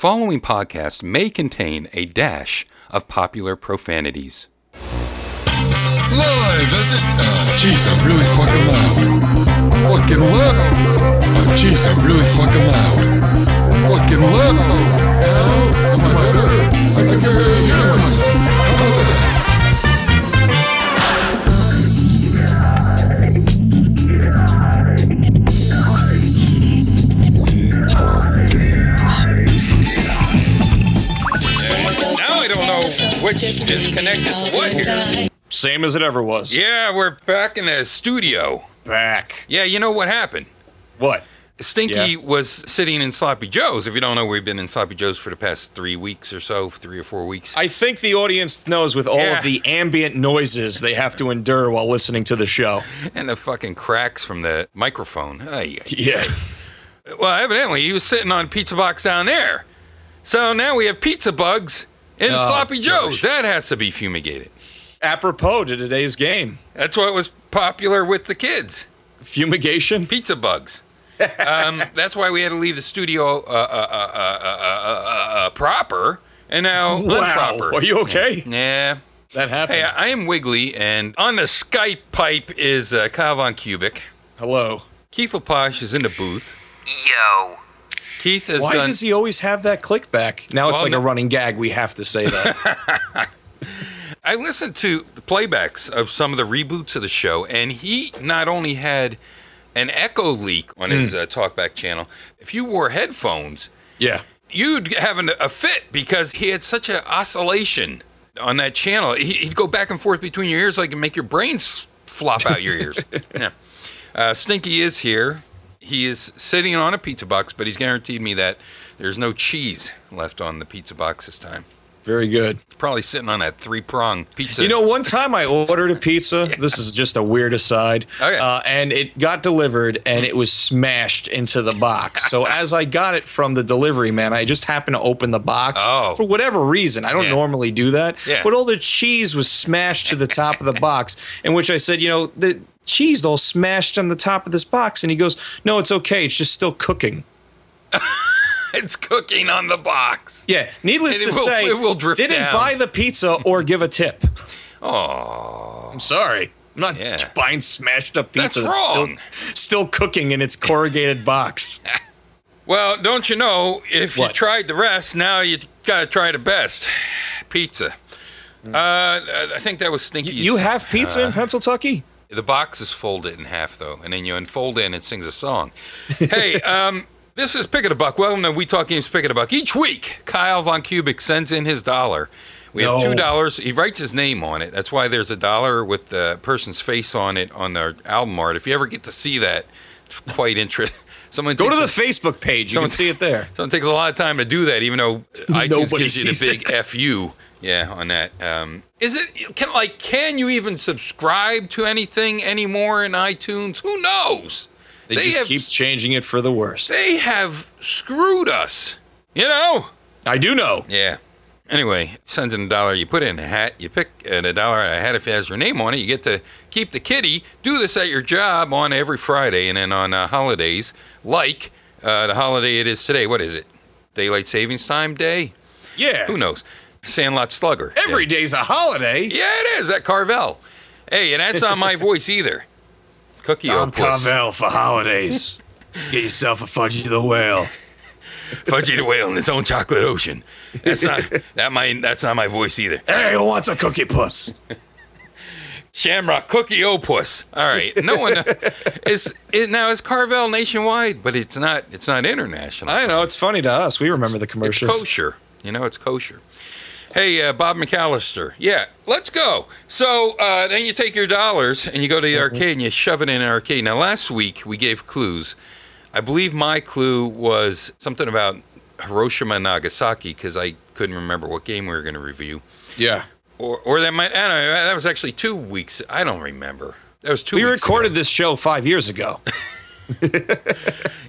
following podcast may contain a dash of popular profanities. Live, is it? Uh, jeez, I'm really fucking loud. Fucking loud. Oh, jeez, I'm really fucking loud. Fucking loud. Am I heard? I can hear which is connected to what here. Same as it ever was. Yeah, we're back in the studio. Back. Yeah, you know what happened? What? Stinky Yeah. was sitting in Sloppy Joe's. If you don't know, we've been in Sloppy Joe's for the past three weeks or so, three or four weeks. I think the audience knows with all Yeah. of the ambient noises they have to endure while listening to the show. and the fucking cracks from the microphone. Ay. Yeah. Well, evidently he was sitting on a pizza box down there. So now we have pizza bugs in Oh, Sloppy Joe's. gosh. That has to be fumigated. Apropos to today's game, That's what was popular with the kids. fumigation. Pizza bugs. um, that's why we had to leave the studio uh, uh, uh, uh, uh, uh, uh, proper and now Wow. unproper. Are you okay? Yeah. That happened. Hey, I am Wiggly, and on the Skype pipe is uh, Kyle Von Cubic. Hello. Keith Leposh is in the booth. Yo. Keith has Why done. does he always have that click back? Now it's Well, like no- a running gag. We have to say that. I listened to the playbacks of some of the reboots of the show, and he not only had an echo leak on his uh, talkback channel. If you wore headphones, yeah. you'd have an, a fit because he had such an oscillation on that channel. He, he'd go back and forth between your ears, like and make your brains flop out your ears. yeah. Uh, Stinky is here. He is sitting on a pizza box, but he's guaranteed me that there's no cheese left on the pizza box this time. Very good. Probably sitting on that three prong pizza. You know, one time I ordered a pizza. This is just a weird aside. Okay. Uh, and it got delivered and it was smashed into the box. So as I got it from the delivery man, I just happened to open the box Oh. for whatever reason. I don't Yeah. normally do that. Yeah. But all the cheese was smashed to the top of the box, in which I said, you know, the cheese all smashed on the top of this box. And he goes, no, it's okay. It's just still cooking. it's cooking on the box. Yeah. Needless to will- say, it will drip didn't down. buy the pizza or give a tip. Oh, I'm sorry. I'm not Yeah. buying smashed up pizza That's wrong. still still cooking in its corrugated box. well, don't you know? If you tried the rest, now you gotta try the best. Pizza. Uh, I think that was Stinky's. You have pizza in Pennsylvania? The box is folded in half, though, and then you unfold it and it sings a song. hey, um, this is Pick the Buck. Welcome to We Talk Games Pick the Buck. Each week, Kyle Von Kubik sends in his dollar. We have No. two dollars. He writes his name on it. That's why there's a dollar with the person's face on it on their album art. If you ever get to see that, it's quite interesting. Someone Go to the a- Facebook page. You Someone- can see it there. so it takes a lot of time to do that, even though iTunes Nobody gives you the big fu. Yeah, on that. Um, is it can like can you even subscribe to anything anymore in iTunes? Who knows? They, They just have- keep changing it for the worse. They have screwed us. You know? I do know. Yeah. Anyway, sends in a dollar. You put in a hat. You pick a dollar a hat if it has your name on it. You get to keep the kitty. Do this at your job on every Friday, and then on uh, holidays, like uh, the holiday it is today. What is it? Daylight Savings Time Day. Yeah. Who knows? Sandlot Slugger. Every day's a holiday. Yeah, it is at Carvel. Hey, and that's not my voice either. Cookie Tom. Carvel for holidays. Get yourself a Fudgy the Whale. Fudgy the Whale in its own chocolate ocean. That's not that my that's not my voice either. Hey, who wants a cookie puss? Shamrock Cookie O'Puss. All right, no one is, is now is Carvel nationwide, but it's not. It's not international. I know, it's funny to us. We remember the It's commercials. kosher. You know, it's kosher. Hey, uh, Bob McAllister. Yeah, let's go. So uh, then you take your dollars and you go to the arcade and you shove it in an arcade. Now, last week we gave clues. I believe my clue was something about Hiroshima and Nagasaki because I couldn't remember what game we were going to review. yeah. Or, or that might, I don't know, that was actually two weeks. I don't remember. That was two We recorded ago. this show five years ago.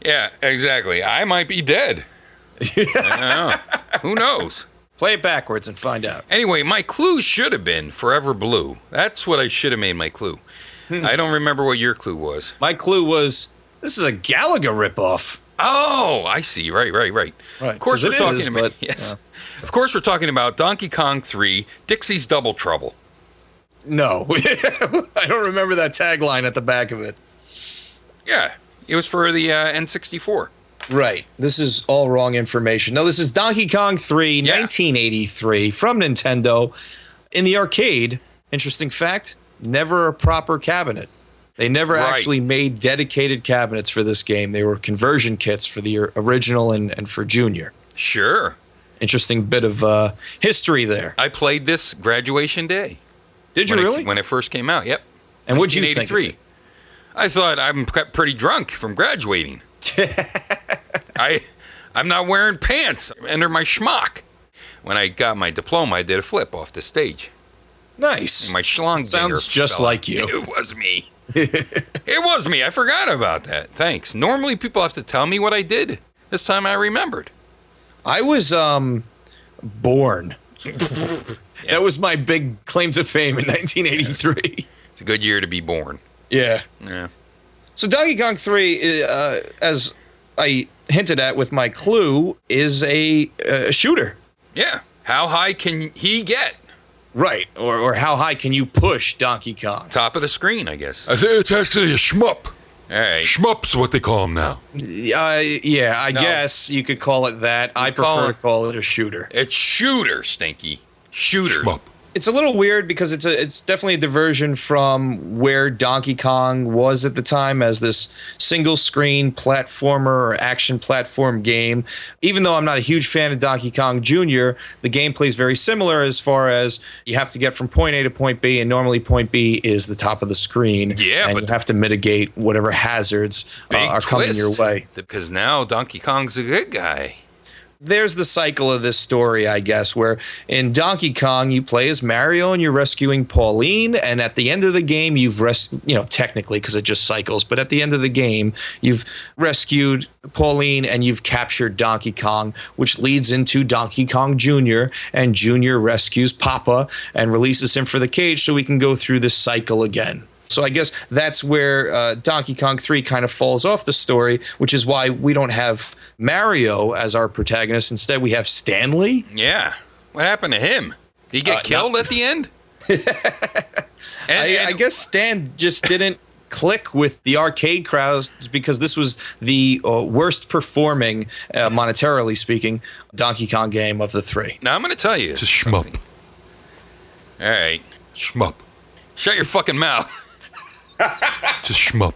Yeah, exactly. I might be dead. I don't know. Who knows? Play it backwards and find out. Anyway, my clue should have been Forever Blue. That's what I should have made my clue. Hmm. I don't remember what your clue was. My clue was this is a Galaga ripoff. Oh, I see. Right, right, right. Right, Of course, we're talking is, about but, yes. Of course, we're talking about Donkey Kong 3, Dixie's Double Trouble. No, I don't remember that tagline at the back of it. Yeah, it was for the uh, N64. Right. This is all wrong information. No, this is Donkey Kong 3, Yeah. 1983, from Nintendo. In the arcade, interesting fact, never a proper cabinet. They never Right. actually made dedicated cabinets for this game. They were conversion kits for the original and, and for Junior. Sure, Interesting bit of uh, history there. I played this graduation day. Did you when really? It, when it first came out. Yep. and what'd you think? of 1983. I thought I'm pretty drunk from graduating. I, I'm not wearing pants under my schmuck. When I got my diploma, I did a flip off the stage. Nice. My schlong Sounds just like you. It was me. it was me. I forgot about that. Thanks. Normally, people have to tell me what I did. This time, I remembered. I was um born. that was my big claim to fame in 1983. It's a good year to be born. Yeah. Yeah. So Donkey Kong 3, uh, as I hinted at with my clue, is a, a shooter. Yeah. How high can he get? Right. Or, or how high can you push Donkey Kong? Top of the screen, I guess. I think it's actually a shmup. All right. Shmup's what they call him now. Uh, yeah, I No. guess you could call it that. I call prefer it- to call it a shooter. It's shooter, Stinky. Shooter. Shmup. It's a little weird because it's a it's definitely a diversion from where Donkey Kong was at the time as this single screen platformer or action platform game. Even though I'm not a huge fan of Donkey Kong Jr., the gameplay is very similar as far as you have to get from point A to point B, and normally point B is the top of the screen. Yeah, and but- you have to mitigate whatever hazards uh, are coming your way. Because now Donkey Kong's a good guy. There's the cycle of this story, I guess, where in Donkey Kong you play as Mario and you're rescuing Pauline, and at the end of the game you've res you know technically because it just cycles, but at the end of the game you've rescued Pauline and you've captured Donkey Kong, which leads into Donkey Kong Jr. and Jr. rescues Papa and releases him for the cage so we can go through this cycle again. So I guess that's where uh, Donkey Kong 3 kind of falls off the story, which is why we don't have Mario as our protagonist. Instead, we have Stanley. Yeah. What happened to him? Did he get Uh, killed at the end? and, I, I guess Stan just didn't click with the arcade crowds because this was the uh, worst performing, uh, monetarily speaking, Donkey Kong game of the three. now I'm going to tell you. It's a shmup. All right. Shmup. Shut your fucking mouth. It's a shmup.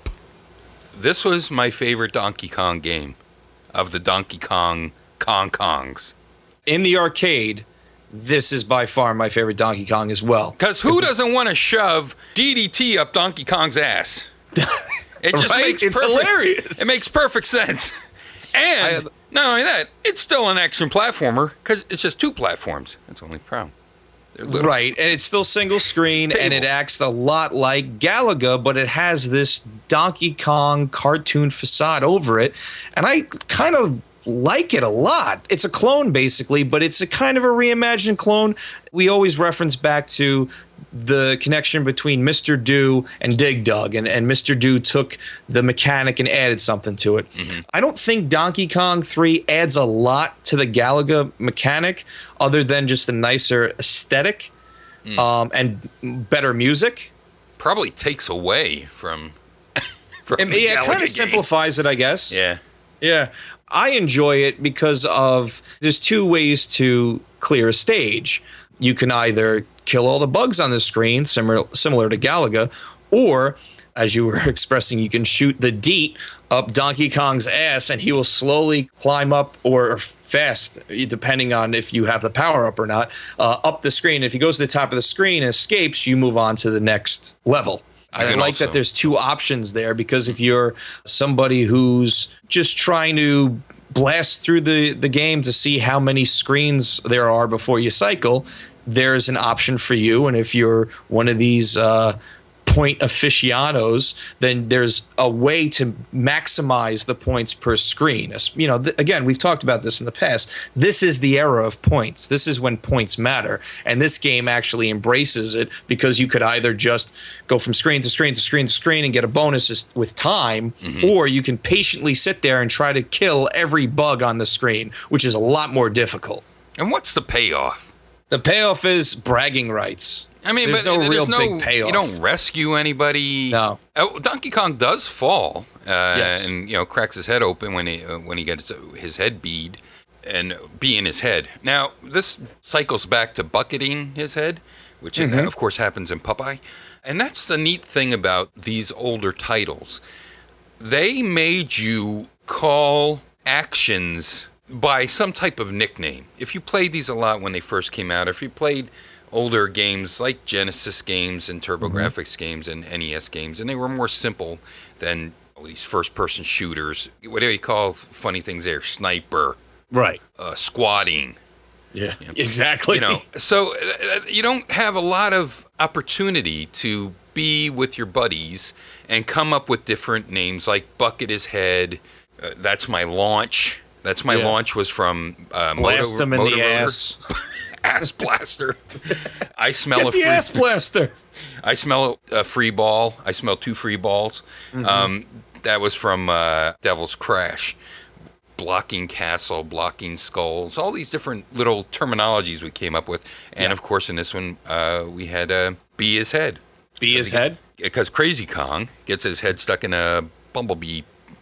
This was my favorite Donkey Kong game of the Donkey Kong Kong Kongs. In the arcade, this is by far my favorite Donkey Kong as well. Because who doesn't want to shove DDT up Donkey Kong's ass? It just Right? makes It's perfect, hilarious. It makes perfect sense. And I- not only that, it's still an action platformer because it's just two platforms. That's the only problem. Right, and it's still single screen, and it acts a lot like Galaga, but it has this Donkey Kong cartoon facade over it, and I kind of like it a lot. It's a clone basically, but it's a kind of a reimagined clone. We always reference back to the connection between Mr. Do and Dig Dug, and, and Mr. Do took the mechanic and added something to it. I don't think Donkey Kong 3 adds a lot to the Galaga mechanic other than just a nicer aesthetic um, and better music. Probably takes away from. from the yeah, it kind of simplifies it, I guess. Yeah. Yeah. I enjoy it because of there's two ways to clear a stage. You can either kill all the bugs on the screen, similar similar to Galaga, or as you were expressing, you can shoot the deet up Donkey Kong's ass and he will slowly climb up or fast, depending on if you have the power up or not, uh, up the screen. If he goes to the top of the screen and escapes, you move on to the next level. You I like also- that there's two options there because if you're somebody who's just trying to blast through the, the game to see how many screens there are before you cycle, there's an option for you. And if you're one of these uh, point aficionados, then there's a way to maximize the points per screen. You know, th- again, we've talked about this in the past. This is the era of points. This is when points matter, and this game actually embraces it because you could either just go from screen to screen to screen to screen and get a bonus with time, mm-hmm. or you can patiently sit there and try to kill every bug on the screen, which is a lot more difficult. And what's the payoff? The payoff is bragging rights. I mean, There's but no there's real no, big payoff. You don't rescue anybody. No. Oh, Donkey Kong does fall, uh, Yes. and you know cracks his head open when he uh, when he gets his head bead, and be in his head. Now this cycles back to bucketing his head, which Mm-hmm. of course happens in Popeye, and that's the neat thing about these older titles. They made you call actions by some type of nickname. If you played these a lot when they first came out, if you played older games like Genesis games and TurboGrafx games and NES games, and they were more simple than these first-person shooters. What do you call funny things there? Sniper, Right. uh, squatting. Yeah. Exactly. You know, so uh, you don't have a lot of opportunity to be with your buddies and come up with different names like Bucket is Head. Uh, that's my launch. That's my Yeah. launch was from uh, Blast Moto- them in the Rotor. ass. ass blaster. I smell Get a the free. ass blaster. I smell a free ball. I smell two free balls. Mm-hmm. Um, that was from uh, Devil's Crush. Blocking castle, blocking skulls, all these different little terminologies we came up with. And of course, in this one, uh, we had uh, Be His Head. Be his head. Because Crazy Kong gets his head stuck in a bumblebee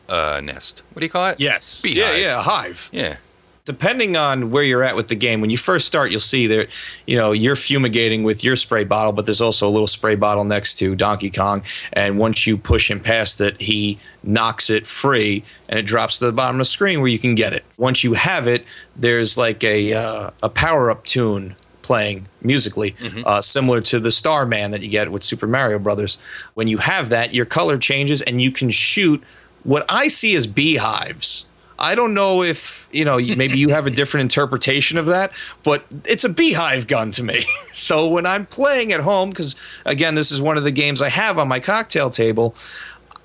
uh, nest. What do you call it? Yes. Beehive. Yeah, yeah, a hive. Yeah. Depending on where you're at with the game, when you first start, you'll see that you know you're fumigating with your spray bottle, but there's also a little spray bottle next to Donkey Kong, and once you push him past it, he knocks it free, and it drops to the bottom of the screen where you can get it. Once you have it, there's like a uh, a power up tune playing musically, uh, similar to the Starman that you get with Super Mario Brothers. When you have that, your color changes, and you can shoot what I see as beehives. I don't know if you know maybe you have a different interpretation of that, but it's a beehive gun to me. so when I'm playing at home, because again, this is one of the games I have on my cocktail table.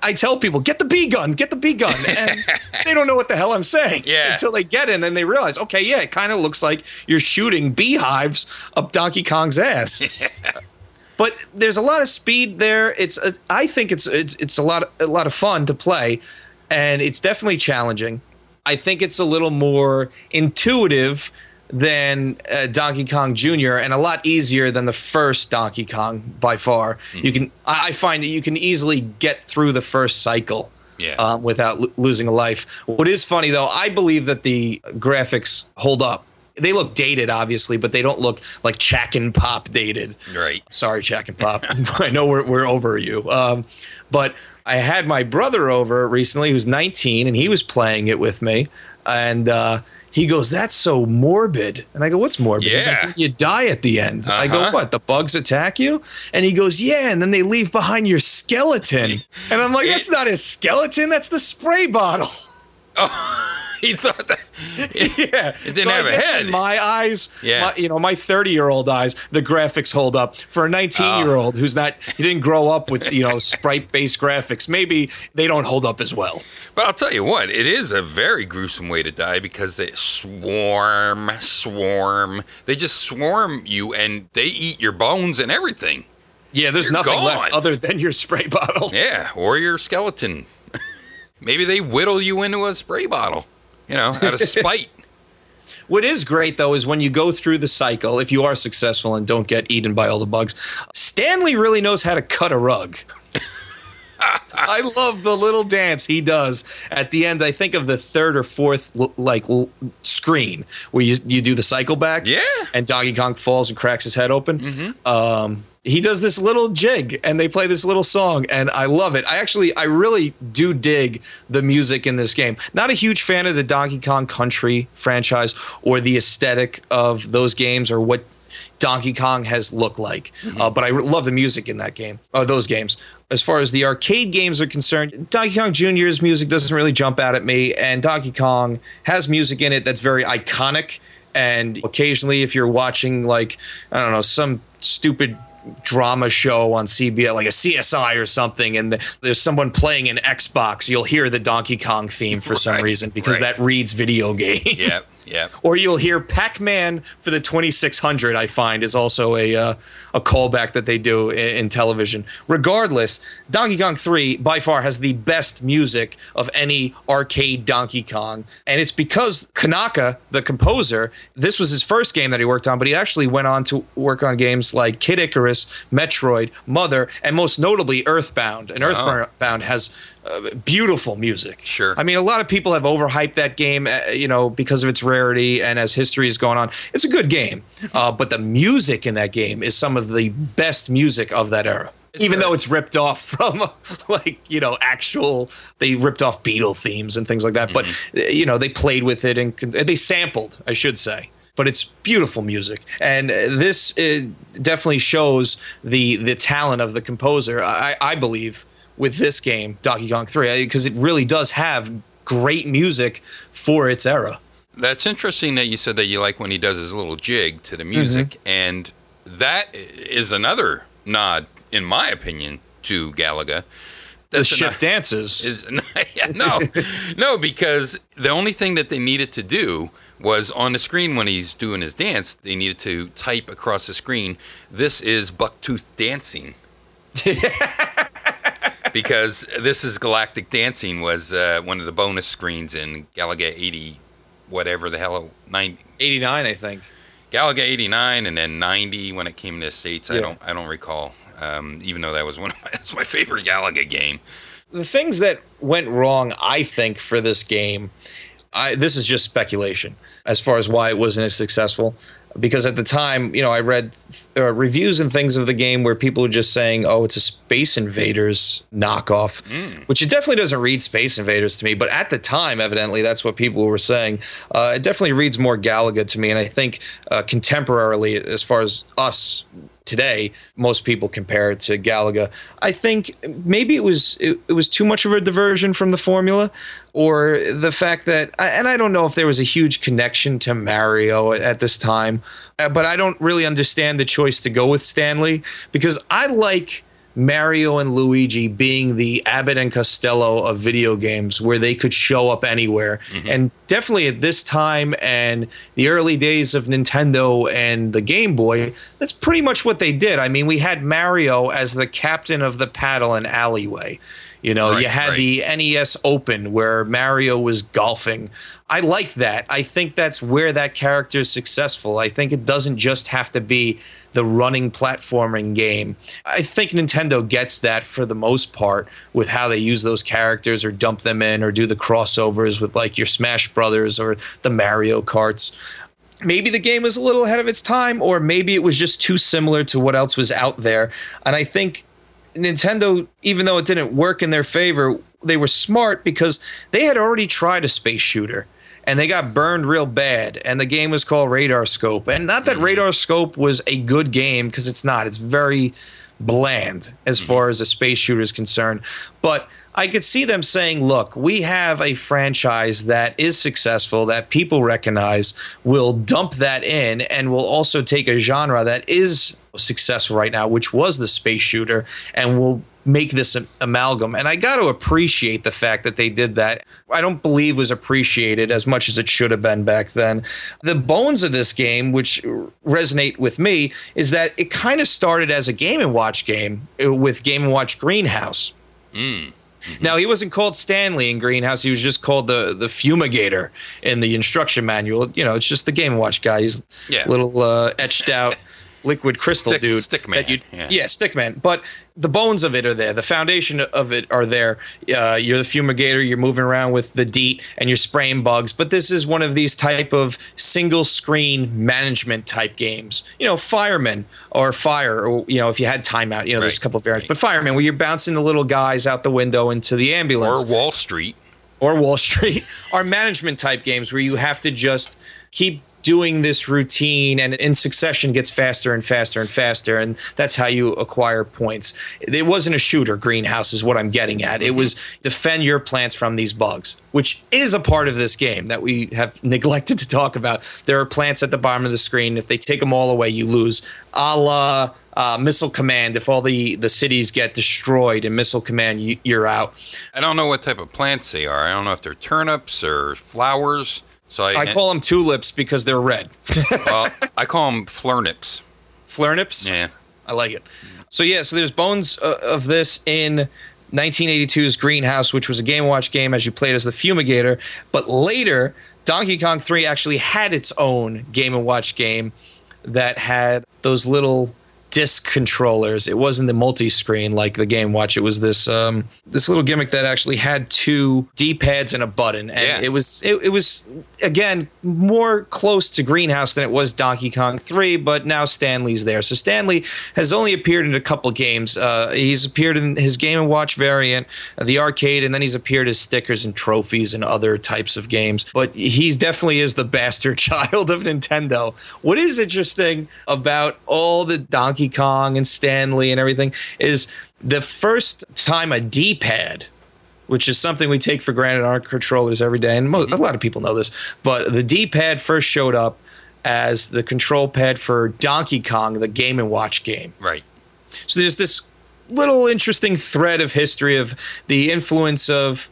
I tell people, get the bee gun, get the bee gun. And they don't know what the hell I'm saying Yeah. until they get it. And then they realize, okay, yeah, it kind of looks like you're shooting beehives up Donkey Kong's ass. but there's a lot of speed there. It's uh, I think it's it's it's a lot a lot of fun to play, and it's definitely challenging. I think it's a little more intuitive than uh, Donkey Kong Jr. and a lot easier than the first Donkey Kong by far. You can I, I find that you can easily get through the first cycle. Yeah. Um, without lo- losing a life. What is funny though, I believe that the graphics hold up. They look dated, obviously, but they don't look like Chack and Pop dated. Right. Sorry, Jack and Pop. I know we're, we're over you. Um, but I had my brother over recently who's 19 and he was playing it with me. And uh, he goes, That's so morbid. And I go, What's morbid? He's like, Yeah. You die at the end. I go, Uh-huh. What? The bugs attack you? And he goes, Yeah. And then they leave behind your skeleton. And I'm like, That's not his skeleton. That's the spray bottle. He thought that. yeah, It didn't so have I a guess head. In my eyes, Yeah. my, you know, my thirty-year-old eyes, the graphics hold up. For a nineteen-year-old Oh. who's not, he didn't grow up with you know sprite-based graphics. Maybe they don't hold up as well. But I'll tell you what, it is a very gruesome way to die because they swarm, swarm. They just swarm you and they eat your bones and everything. Yeah, there's You're nothing left other than your spray bottle. Yeah, or your skeleton. Maybe they whittle you into a spray bottle, you know, out of spite. What is great though is when you go through the cycle, if you are successful and don't get eaten by all the bugs, Stanley really knows how to cut a rug. I love the little dance he does at the end. I think of the third or fourth like l- screen where you you do the cycle back. Yeah. and Donkey Kong falls and cracks his head open. Um, he does this little jig and they play this little song and I love it. I actually I really do dig the music in this game. Not a huge fan of the Donkey Kong Country franchise or the aesthetic of those games or what Donkey Kong has looked like. Uh, but I love the music in that game, or those games. As far as the arcade games are concerned, Donkey Kong Jr.'s music doesn't really jump out at me, and Donkey Kong has music in it that's very iconic. And occasionally, if you're watching, like, I don't know, some stupid drama show on CBS, like a CSI or something, and the, there's someone playing an Xbox, you'll hear the Donkey Kong theme for some Right, reason because right. that reads video game. Yeah, yeah. or you'll hear Pac-Man for the 2600. I find is also a uh, a callback that they do in, in television. Regardless, Donkey Kong 3 by far has the best music of any arcade Donkey Kong, and it's because Tanaka, the composer, this was his first game that he worked on, but he actually went on to work on games like Kid Icarus, Metroid, Mother, and most notably Earthbound. And Earthbound has uh, beautiful music. Sure. I mean, a lot of people have overhyped that game, uh, you know, because of its rarity and as history is going on. It's a good game, uh, but the music in that game is some of the best music of that era. It's Even though it's ripped off from, like, you know, actual, they ripped off Beatle themes and things like that. But, uh, you know, they played with it and they sampled, I should say. But it's beautiful music, and uh, this uh, definitely shows the the talent of the composer. I, I believe with this game, Donkey Kong 3, because it really does have great music for its era. That's interesting that you said that you like when he does his little jig to the music, and that is another nod, in my opinion, to Galaga. The ship dances. is no, no, because the only thing that they needed to do was on the screen when he's doing his dance, they needed to type across the screen, "This is Bucktooth dancing." because this is Galactic Dancing was uh, one of the bonus screens in Galaga 80, whatever the hell, 90, 89, I think. Galaga 89 and then 90 when it came to the States. I don't I don't recall. Um, even though that was one of my, that's my favorite Galaga game. The things that went wrong, I think, for this game, I, this is just speculation as far as why it wasn't as successful. Because at the time, you know, I read uh, reviews and things of the game where people are just saying, "Oh, it's a Space Invaders knockoff," which it definitely doesn't read Space Invaders to me. But at the time, evidently, that's what people were saying. Uh, it definitely reads more Galaga to me, and I think uh, contemporarily, as far as us today, most people compare it to Galaga. I think maybe it was it, it was too much of a diversion from the formula, or the fact that, and I don't know if there was a huge connection to Mario at this time, Uh, but I don't really understand the choice to go with Stanley because I like. Mario and Luigi being the Abbott and Costello of video games where they could show up anywhere. Mm-hmm. And definitely at this time and the early days of Nintendo and the Game Boy, that's pretty much what they did. I mean, we had Mario as the captain of the paddle and alleyway. You know, Right, you had right. the NES Open where Mario was golfing. I like that. I think that's where that character is successful. I think it doesn't just have to be the running platforming game. I think Nintendo gets that for the most part with how they use those characters or dump them in or do the crossovers with like your Smash Brothers or the Mario Karts maybe the game was a little ahead of its time, or maybe it was just too similar to what else was out there. And I think Nintendo, even though it didn't work in their favor, they were smart because they had already tried a space shooter and they got burned real bad. And the game was called Radar Scope. And not that mm-hmm. Radar Scope was a good game because it's not, it's very bland as mm-hmm. far as a space shooter is concerned. But I could see them saying, look, we have a franchise that is successful, that people recognize, we'll dump that in, and we'll also take a genre that is successful right now, which was the space shooter, and will make this am- amalgam. And I got to appreciate the fact that they did that. I don't believe was appreciated as much as it should have been back then. The bones of this game, which resonate with me, is that it kind of started as a Game and Watch game uh, with Game and Watch Greenhouse. Now he wasn't called Stanley in Greenhouse. He was just called the the fumigator in the instruction manual. You know, it's just the Game and Watch guy. He's Yeah. little uh, etched out liquid crystal Stick- dude. stick that man, you- yeah. yeah, stick man. But the bones of it are there. The foundation of it are there. Uh, you're the fumigator. You're moving around with the DEET and you're spraying bugs. But this is one of these type of single screen management type games. You know, fireman or fire, or you know, if you had timeout. You know, there's a couple of variants. right. But fireman, where you're bouncing the little guys out the window into the ambulance Or Wall Street. or Wall Street are management type games where you have to just keep doing this routine and in succession gets faster and faster and faster and that's how you acquire points. It wasn't a shooter greenhouse is what i'm getting at. It was defend your plants from these bugs which is a part of this game that we have neglected to talk about. There are plants at the bottom of the screen. If they take them all away you lose. A la uh, missile command if all the the cities get destroyed in missile command you, you're out. I don't know what type of plants they are. I don't know if they're turnips or flowers. So I, i call them tulips because they're red well, I call them flurnips. flurnips Yeah. I like it. So yeah, so there's bones uh, of this in 1982's Greenhouse, which was a Game Watch game as you played as the Fumigator. But later, Donkey Kong 3 actually had its own Game and Watch game that had those little disc controllers. It wasn't the multi-screen like the Game Watch. It was this um, this little gimmick that actually had two D-pads and a button, and Yeah. it was it, it was again more close to Greenhouse than it was Donkey Kong 3. But now Stanley's there, so Stanley has only appeared in a couple games. Uh, he's appeared in his Game and Watch variant, uh, the arcade, and then he's appeared as stickers and trophies and other types of games. But he's definitely is the bastard child of Nintendo. What is interesting about all the Donkey Kong and Stanley and everything is the first time a D-pad which is something we take for granted on our controllers every day. And mo- mm-hmm. a lot of people know this, but the D pad first showed up as the control pad for Donkey Kong, the Game and Watch game. Right. So there's this little interesting thread of history of the influence of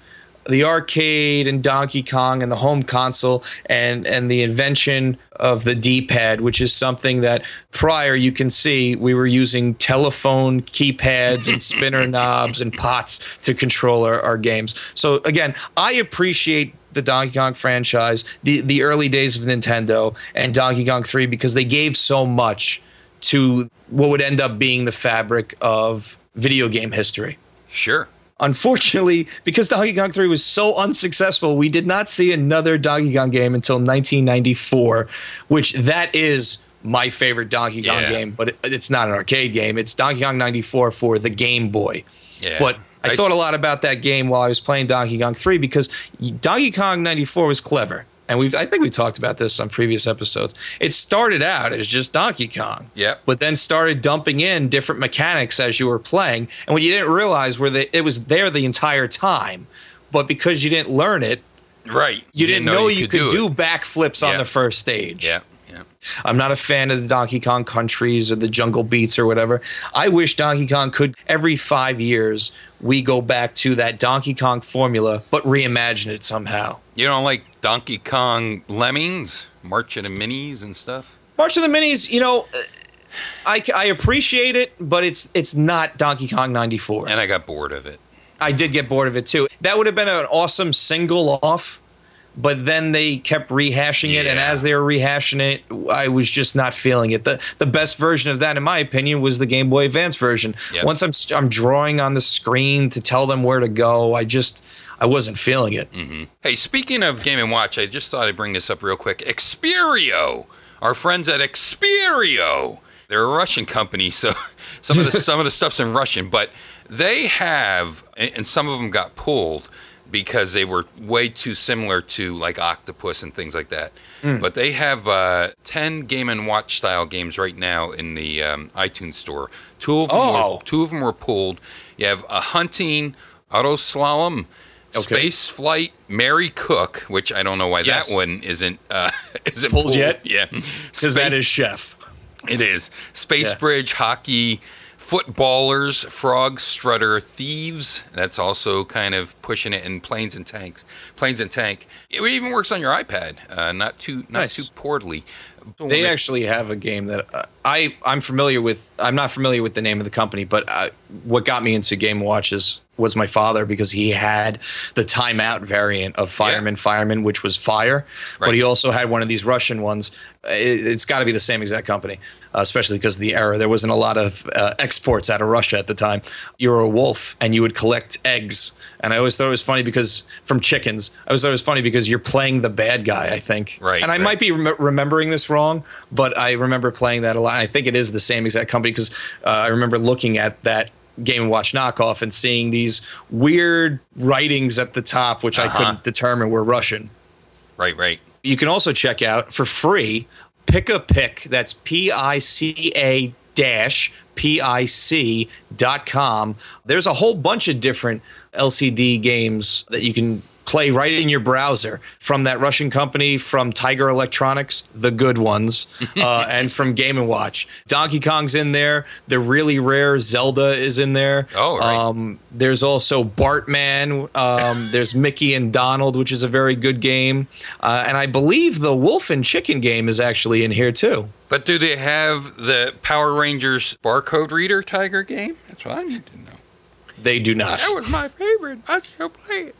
the arcade and Donkey Kong and the home console and and the invention of the D-pad, which is something that prior you can see we were using telephone keypads and spinner knobs and pots to control our, our games. So again, I appreciate the Donkey Kong franchise, the the early days of Nintendo and Donkey Kong 3 because they gave so much to what would end up being the fabric of video game history. Sure. Unfortunately, because Donkey Kong 3 was so unsuccessful, we did not see another Donkey Kong game until 1994, which that is my favorite Donkey Kong Yeah. game, but it, it's not an arcade game. It's Donkey Kong 94 for the Game Boy. Yeah. But I, I thought a lot about that game while I was playing Donkey Kong 3 because Donkey Kong 94 was clever. And we've I think we talked about this on previous episodes. It started out as just Donkey Kong. Yep. But then started dumping in different mechanics as you were playing. And what you didn't realize were that it was there the entire time. But because you didn't learn it, Right. you, didn't, know, you, could, do, it. backflips on the first stage. Yeah. I'm not a fan of the Donkey Kong countries or the jungle beats or whatever. I wish Donkey Kong could every five years we go back to that Donkey Kong formula, but reimagine it somehow. You don't like Donkey Kong Lemmings, March of the Minis and stuff? March of the Minis, you know, uh, I, I appreciate it, but it's it's not Donkey Kong 94. And I got bored of it. I did get bored of it too. That would have been an awesome single off, but then they kept rehashing it, and as they were rehashing it, I was just not feeling it. the The best version of that, in my opinion, was the Game Boy Advance version. Yep. Once I'm I'm drawing on the screen to tell them where to go, I just I wasn't feeling it. Mm-hmm. Hey, speaking of Game and Watch, I just thought I'd bring this up real quick. Xperio, our friends at Xperio, they're a Russian company, so some of the some of the stuff's in Russian, but they have, and some of them got pulled because they were way too similar to like Octopus and things like that. But they have uh, ten Game and Watch style games right now in the um, iTunes store. Two of them, Oh. were, two of them were pulled. You have a hunting, auto slalom, Okay. space flight, Merry Cook, which I don't know why Yes. that one isn't uh, isn't Pulled yet? Yeah, Because that is Chef. it is Space Yeah. Bridge hockey. Footballers, Frog Strutter, Thieves. That's also kind of pushing it in Planes and Tanks. Planes and Tank. It even works on your iPad. Uh, not too not Nice. too poorly. They actually have a game that uh, I I'm familiar with. I'm not familiar with the name of the company, but uh, what got me into Game Watches was my father because he had the timeout variant of Fireman Fireman, which was fire, but he also had one of these Russian ones. It, it's got to be the same exact company, uh, especially because of the era. There wasn't a lot of uh, exports out of Russia at the time. You were a wolf and you would collect eggs. And I always thought it was funny because from chickens, I always thought it was funny because you're playing the bad guy, I think. Right, And I right. might be rem- remembering this wrong, but I remember playing that a lot. And I think it is the same exact company because uh, I remember looking at that Game and Watch knockoff and seeing these weird writings at the top, which I Uh-huh. couldn't determine were Russian. right, right. You can also check out for free Pick a Pick. That's P I C A dash pic dot com. There's a whole bunch of different LCD games that you can play right in your browser from that Russian company, from Tiger Electronics, the good ones, uh, and from Game and Watch. Donkey Kong's in there. The really rare Zelda is in there. Oh, right. Um, there's also Bartman. Um, there's Mickey and Donald, which is a very good game. Uh, and I believe the Wolf and Chicken game is actually in here too. But do they have the Power Rangers barcode reader Tiger game? That's what I need to know. They do not. That was my favorite. I still play it.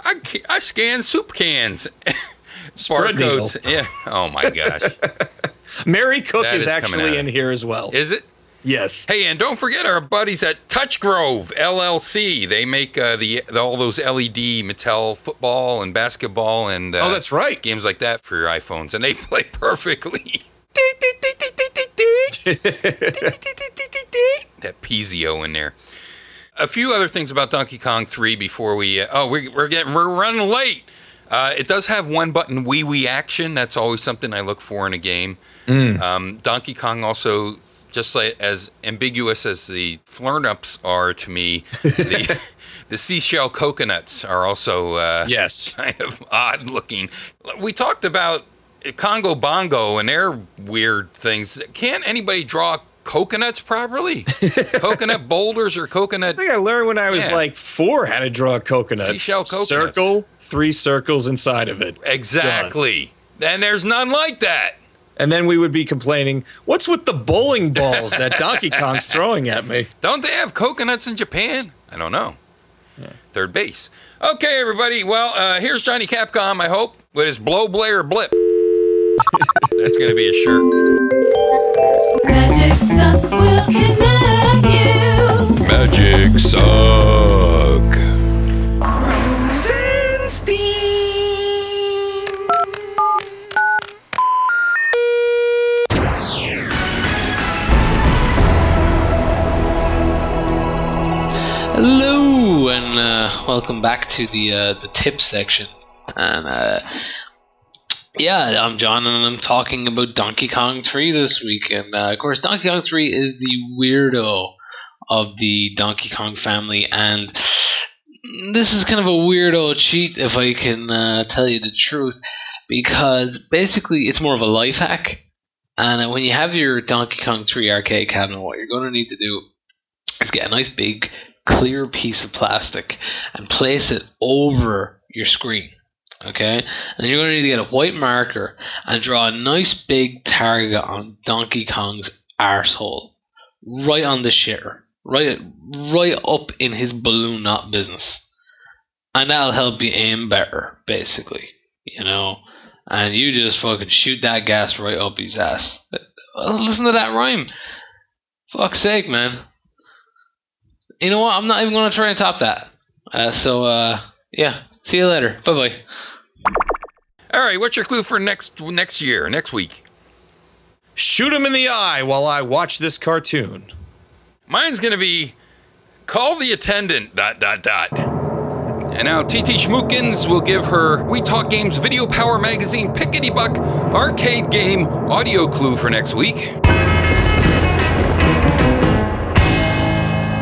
I, I scan soup cans. Spread Barcodes. Yeah. Oh my gosh. Merry Cook That is, is actually in here as well. Is it? yes. Hey, and don't forget our buddies at Touch Grove LLC. They make uh, the, the all those LED Mattel football and basketball and uh, oh, that's right. games like that for your iPhones, and they play perfectly. that Pizio in there. A few other things about Donkey Kong 3 before we. Uh, oh, we, we're getting we're running late. Uh, it does have one button wee wee action. That's always something I look for in a game. Um, Donkey Kong also, just like as ambiguous as the flurnups are to me, the, the seashell coconuts are also uh, Yes. kind of odd looking. We talked about Congo Bongo and their weird things. Can't anybody draw coconuts properly? coconut boulders or coconut? I think I learned when I was Yeah. like four how to draw a coconut. Seashell coconuts. Circle, three circles inside of it. Exactly. And there's none like that. And then we would be complaining, what's with the bowling balls that Donkey Kong's throwing at me? Don't they have coconuts in Japan? I don't know. Third base. Okay, everybody. Well, uh, here's Johnny Capcom, I hope, with his Blow Blair Blip. That's going to be a shirt. Magic Suck. Hello and uh, welcome back to the uh, the tip section. And uh, yeah, I'm John, and I'm talking about Donkey Kong 3 this week. And uh, of course, Donkey Kong 3 is the weirdo of the Donkey Kong family, and this is kind of a weird old cheat, if I can uh, tell you the truth, because basically it's more of a life hack. And when you have your Donkey Kong 3 arcade cabinet, what you're going to need to do is get a nice big clear piece of plastic and place it over your screen. Okay? And you're going to need to get a white marker and draw a nice big target on Donkey Kong's arsehole. Right on the shitter. Right right up in his balloon knot business. And that'll help you aim better, basically. You know? And you just fucking shoot that gas right up his ass. Listen to that rhyme. Fuck's sake, man you know what? I'm not even to try and top that. Uh, so, uh, yeah. See you later. Bye bye. All right, what's your clue for next next year, next week? Shoot him in the eye while I watch this cartoon. Mine's going to be call the attendant, dot, dot, dot. And now TT Schmookins will give her We Talk Games Video Power Magazine Pickety Buck arcade game audio clue for next week.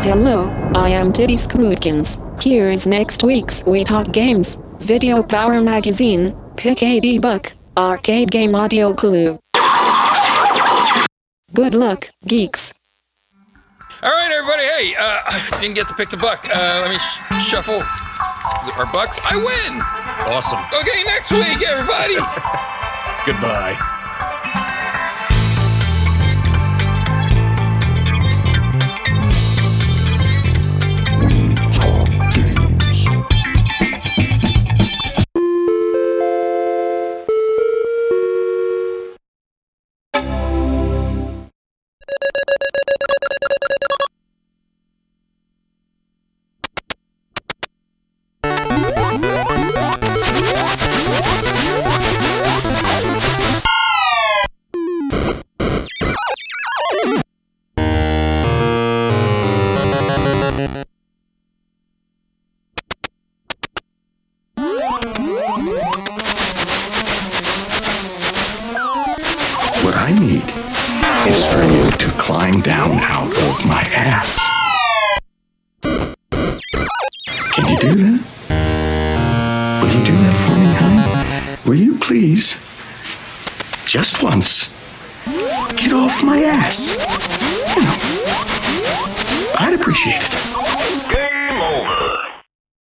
Hello, I am Teddy Skootkins. Here is next week's We Talk Games, Video Power Magazine, Pick a Buck, Arcade Game Audio Clue. Good luck, geeks. All right, everybody. Hey, uh, I didn't get to pick the buck. Uh, let me sh- shuffle our bucks. I win. Awesome. Okay, next week, everybody. Goodbye.